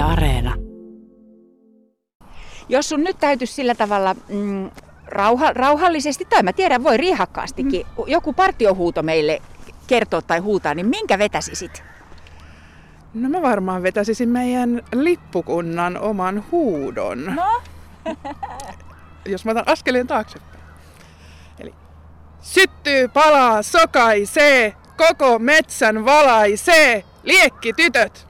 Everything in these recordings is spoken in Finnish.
Yle Areena. Jos sun nyt täytyisi sillä tavalla mm, rauha, rauhallisesti, tai mä tiedän, voi riihakkaastikin, mm. joku partiohuuto meille kertoa tai huutaa, niin minkä vetäsisit? No mä varmaan vetäisin meidän lippukunnan oman huudon. No? Jos mä otan askeleen taaksepäin. Eli syttyy, palaa, sokaisee, koko metsän valaisee, liekki tytöt.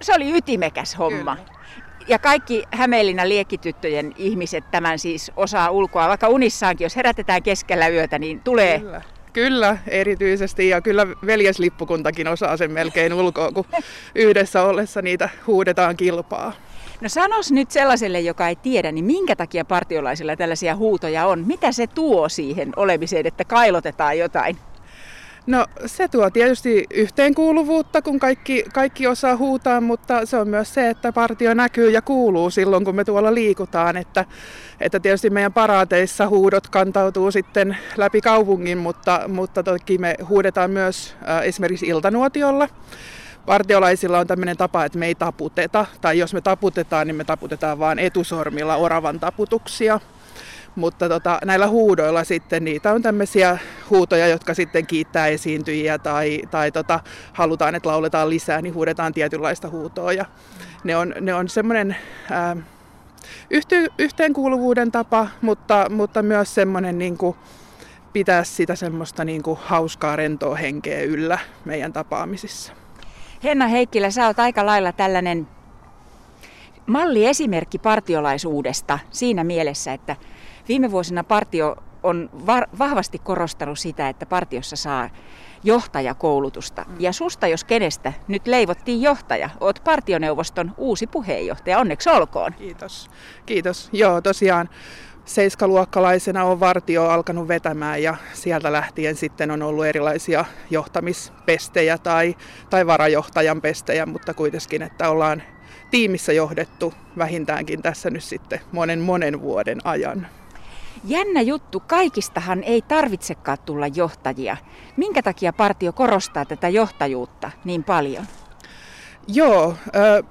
Se oli ytimekäs homma. Kyllä. Ja kaikki Hämeenlinnan liekkityttöjen ihmiset tämän siis osaa ulkoa, vaikka unissaankin, jos herätetään keskellä yötä, niin tulee Kyllä. Kyllä, erityisesti. Ja kyllä veljeslippukuntakin osaa sen melkein ulkoa, kun yhdessä ollessa niitä huudetaan kilpaa. No sanos nyt sellaiselle, joka ei tiedä, niin minkä takia partiolaisilla tällaisia huutoja on? Mitä se tuo siihen olemiseen, että kailotetaan jotain? No se tuo tietysti yhteenkuuluvuutta, kun kaikki, kaikki osaa huutaa, mutta se on myös se, että partio näkyy ja kuuluu silloin, kun me tuolla liikutaan. Että, että tietysti meidän paraateissa huudot kantautuu sitten läpi kaupungin, mutta, mutta toki me huudetaan myös äh, esimerkiksi iltanuotiolla. Partiolaisilla on tämmöinen tapa, että me ei taputeta, tai jos me taputetaan, niin me taputetaan vain etusormilla oravan taputuksia. Mutta tota, näillä huudoilla sitten niitä on tämmöisiä huutoja, jotka sitten kiittää esiintyjiä tai, tai tota, halutaan, että lauletaan lisää, niin huudetaan tietynlaista huutoa. Ja ne on, ne on semmoinen ää, yhte, yhteenkuuluvuuden tapa, mutta, mutta myös semmoinen niin pitää sitä semmoista niin kuin, hauskaa rentoa henkeä yllä meidän tapaamisissa. Henna Heikkilä, sä oot aika lailla tällainen malliesimerkki partiolaisuudesta siinä mielessä, että viime vuosina partio on var- vahvasti korostanut sitä, että partiossa saa johtajakoulutusta. Mm. Ja susta, jos kenestä, nyt leivottiin johtaja. Oot partioneuvoston uusi puheenjohtaja. Onneksi olkoon. Kiitos. Kiitos. Joo, tosiaan seiskaluokkalaisena on vartio alkanut vetämään ja sieltä lähtien sitten on ollut erilaisia johtamispestejä tai, tai varajohtajan pestejä, mutta kuitenkin, että ollaan tiimissä johdettu vähintäänkin tässä nyt sitten monen monen vuoden ajan. Jännä juttu, kaikistahan ei tarvitsekaan tulla johtajia. Minkä takia partio korostaa tätä johtajuutta niin paljon? Joo,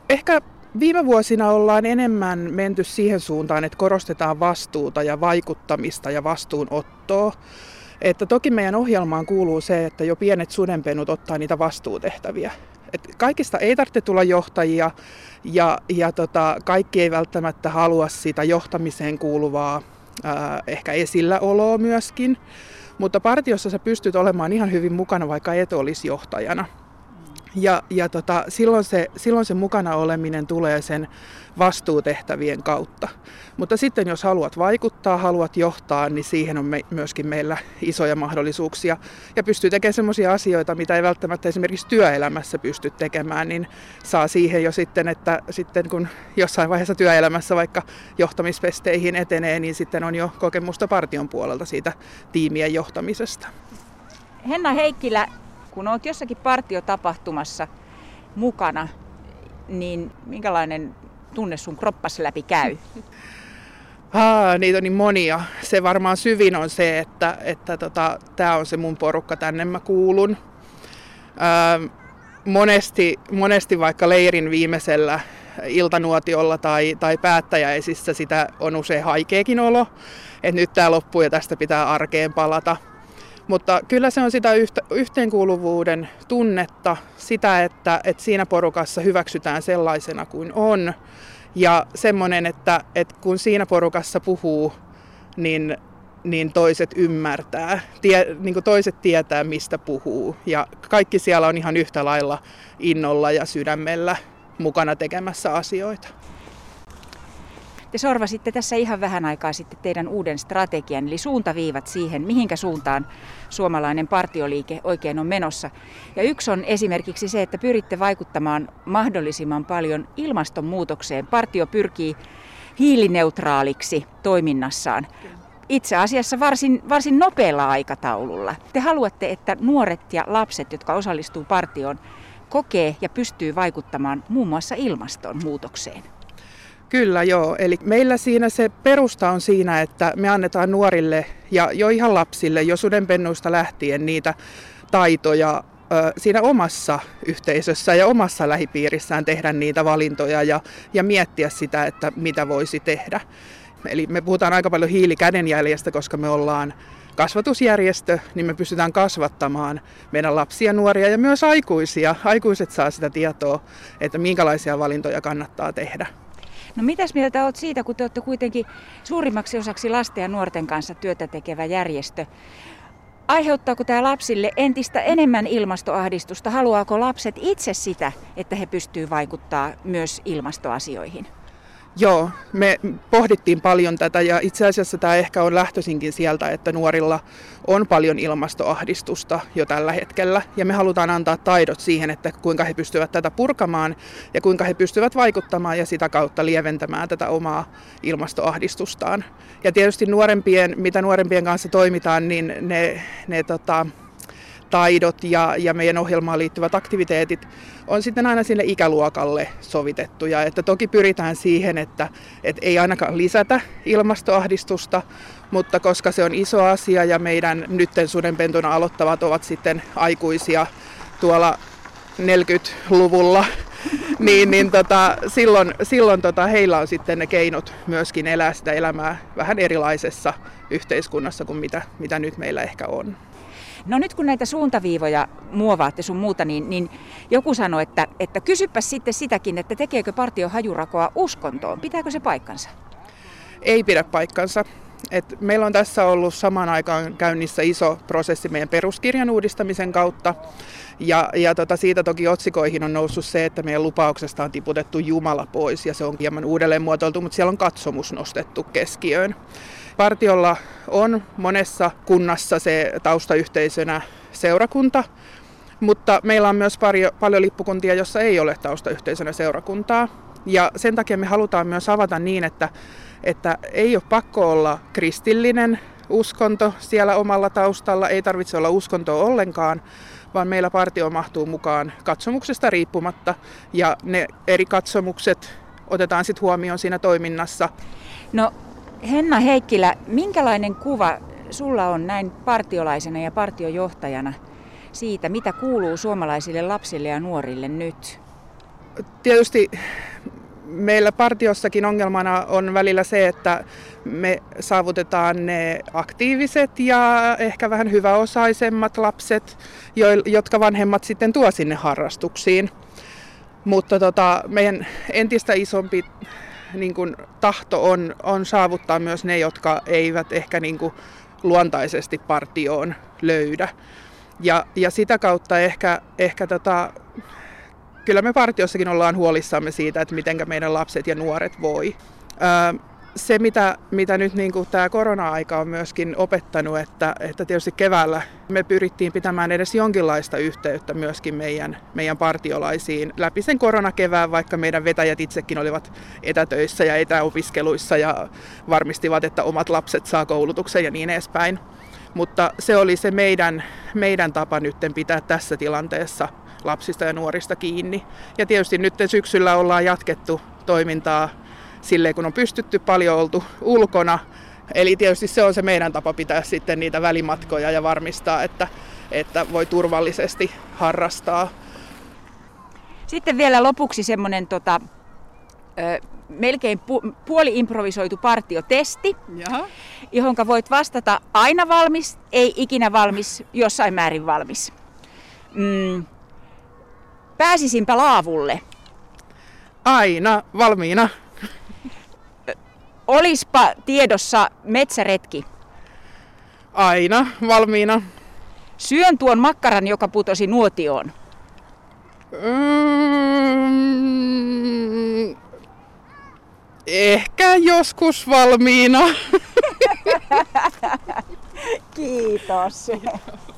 ehkä viime vuosina ollaan enemmän menty siihen suuntaan, että korostetaan vastuuta ja vaikuttamista ja vastuunottoa. Että toki meidän ohjelmaan kuuluu se, että jo pienet sudenpenut ottaa niitä vastuutehtäviä. Et kaikista ei tarvitse tulla johtajia ja, ja tota, kaikki ei välttämättä halua sitä johtamiseen kuuluvaa ää, ehkä esilläoloa myöskin. Mutta partiossa sä pystyt olemaan ihan hyvin mukana, vaikka et olisi johtajana. Ja, ja tota, silloin, se, silloin se mukana oleminen tulee sen vastuutehtävien kautta. Mutta sitten jos haluat vaikuttaa, haluat johtaa, niin siihen on me, myöskin meillä isoja mahdollisuuksia. Ja pystyy tekemään sellaisia asioita, mitä ei välttämättä esimerkiksi työelämässä pysty tekemään, niin saa siihen jo sitten, että sitten kun jossain vaiheessa työelämässä vaikka johtamispesteihin etenee, niin sitten on jo kokemusta partion puolelta siitä tiimien johtamisesta. Henna Heikkilä, kun olet jossakin partiotapahtumassa mukana, niin minkälainen tunne sun kroppas läpi käy? Aa, niitä on niin monia. Se varmaan syvin on se, että, että tota, tämä on se mun porukka, tänne mä kuulun. Ää, monesti, monesti vaikka leirin viimeisellä iltanuotiolla tai, tai päättäjäisissä sitä on usein haikeakin olo, että nyt tämä loppuu ja tästä pitää arkeen palata. Mutta kyllä se on sitä yhteenkuuluvuuden tunnetta, sitä, että, että siinä porukassa hyväksytään sellaisena kuin on. Ja semmoinen, että, että kun siinä porukassa puhuu, niin, niin toiset ymmärtää, tie, niin kuin toiset tietää, mistä puhuu. Ja kaikki siellä on ihan yhtä lailla innolla ja sydämellä mukana tekemässä asioita. Te sorvasitte tässä ihan vähän aikaa sitten teidän uuden strategian, eli suuntaviivat siihen, mihinkä suuntaan suomalainen partioliike oikein on menossa. Ja yksi on esimerkiksi se, että pyritte vaikuttamaan mahdollisimman paljon ilmastonmuutokseen. Partio pyrkii hiilineutraaliksi toiminnassaan. Itse asiassa varsin, varsin nopealla aikataululla. Te haluatte, että nuoret ja lapset, jotka osallistuu partioon, kokee ja pystyy vaikuttamaan muun muassa ilmastonmuutokseen. Kyllä joo, eli meillä siinä se perusta on siinä, että me annetaan nuorille ja jo ihan lapsille jo sudenpennuista lähtien niitä taitoja siinä omassa yhteisössä ja omassa lähipiirissään tehdä niitä valintoja ja, ja miettiä sitä, että mitä voisi tehdä. Eli me puhutaan aika paljon hiilikädenjäljestä, koska me ollaan kasvatusjärjestö, niin me pystytään kasvattamaan meidän lapsia, nuoria ja myös aikuisia. Aikuiset saa sitä tietoa, että minkälaisia valintoja kannattaa tehdä. No mitäs mieltä olet siitä, kun te olette kuitenkin suurimmaksi osaksi lasten ja nuorten kanssa työtä tekevä järjestö? Aiheuttaako tämä lapsille entistä enemmän ilmastoahdistusta? Haluaako lapset itse sitä, että he pystyvät vaikuttaa myös ilmastoasioihin? Joo, me pohdittiin paljon tätä ja itse asiassa tämä ehkä on lähtöisinkin sieltä, että nuorilla on paljon ilmastoahdistusta jo tällä hetkellä ja me halutaan antaa taidot siihen, että kuinka he pystyvät tätä purkamaan ja kuinka he pystyvät vaikuttamaan ja sitä kautta lieventämään tätä omaa ilmastoahdistustaan. Ja tietysti nuorempien, mitä nuorempien kanssa toimitaan, niin ne, ne tota, taidot ja, ja meidän ohjelmaan liittyvät aktiviteetit on sitten aina sille ikäluokalle sovitettuja. Että toki pyritään siihen, että, että ei ainakaan lisätä ilmastoahdistusta, mutta koska se on iso asia ja meidän nytten sudenpentuna aloittavat ovat sitten aikuisia tuolla 40-luvulla, niin, niin tota, silloin, silloin tota, heillä on sitten ne keinot myöskin elää sitä elämää vähän erilaisessa yhteiskunnassa kuin mitä, mitä nyt meillä ehkä on. No nyt kun näitä suuntaviivoja muovaatte sun muuta, niin, niin joku sanoi, että, että kysypä sitten sitäkin, että tekeekö partio hajurakoa uskontoon. Pitääkö se paikkansa? Ei pidä paikkansa. Et meillä on tässä ollut samaan aikaan käynnissä iso prosessi meidän peruskirjan uudistamisen kautta. Ja, ja tota, siitä toki otsikoihin on noussut se, että meidän lupauksesta on tiputettu Jumala pois ja se on hieman uudelleen muotoiltu, mutta siellä on katsomus nostettu keskiöön. Partiolla on monessa kunnassa se taustayhteisönä seurakunta, mutta meillä on myös pari, paljon lippukuntia, jossa ei ole taustayhteisönä seurakuntaa. Ja sen takia me halutaan myös avata niin, että, että ei ole pakko olla kristillinen uskonto siellä omalla taustalla, ei tarvitse olla uskontoa ollenkaan, vaan meillä partio mahtuu mukaan katsomuksesta riippumatta ja ne eri katsomukset otetaan sitten huomioon siinä toiminnassa. No Henna Heikkilä, minkälainen kuva sulla on näin partiolaisena ja partiojohtajana siitä, mitä kuuluu suomalaisille lapsille ja nuorille nyt? Tietysti meillä partiossakin ongelmana on välillä se, että me saavutetaan ne aktiiviset ja ehkä vähän hyväosaisemmat lapset, jotka vanhemmat sitten tuo sinne harrastuksiin. Mutta tota, meidän entistä isompi niin kuin, tahto on, on saavuttaa myös ne, jotka eivät ehkä niin kuin, luontaisesti partioon löydä. Ja, ja sitä kautta ehkä, ehkä tota, kyllä me partiossakin ollaan huolissamme siitä, että miten meidän lapset ja nuoret voi. Öö, se, mitä, mitä nyt niin kuin tämä korona-aika on myöskin opettanut, että, että tietysti keväällä me pyrittiin pitämään edes jonkinlaista yhteyttä myöskin meidän, meidän partiolaisiin läpi sen koronakevään, vaikka meidän vetäjät itsekin olivat etätöissä ja etäopiskeluissa ja varmistivat, että omat lapset saa koulutuksen ja niin edespäin. Mutta se oli se meidän, meidän tapa nyt pitää tässä tilanteessa lapsista ja nuorista kiinni. Ja tietysti nyt syksyllä ollaan jatkettu toimintaa silleen, kun on pystytty paljon oltu ulkona. Eli tietysti se on se meidän tapa pitää sitten niitä välimatkoja ja varmistaa, että, että voi turvallisesti harrastaa. Sitten vielä lopuksi semmoinen tota, melkein pu- puoli improvisoitu partiotesti, johon voit vastata aina valmis, ei ikinä valmis, jossain määrin valmis. Mm. Pääsisinpä laavulle. Aina valmiina. Olispa tiedossa metsäretki. Aina valmiina. Syön tuon makkaran, joka putosi nuotioon. Mm, ehkä joskus valmiina. Kiitos.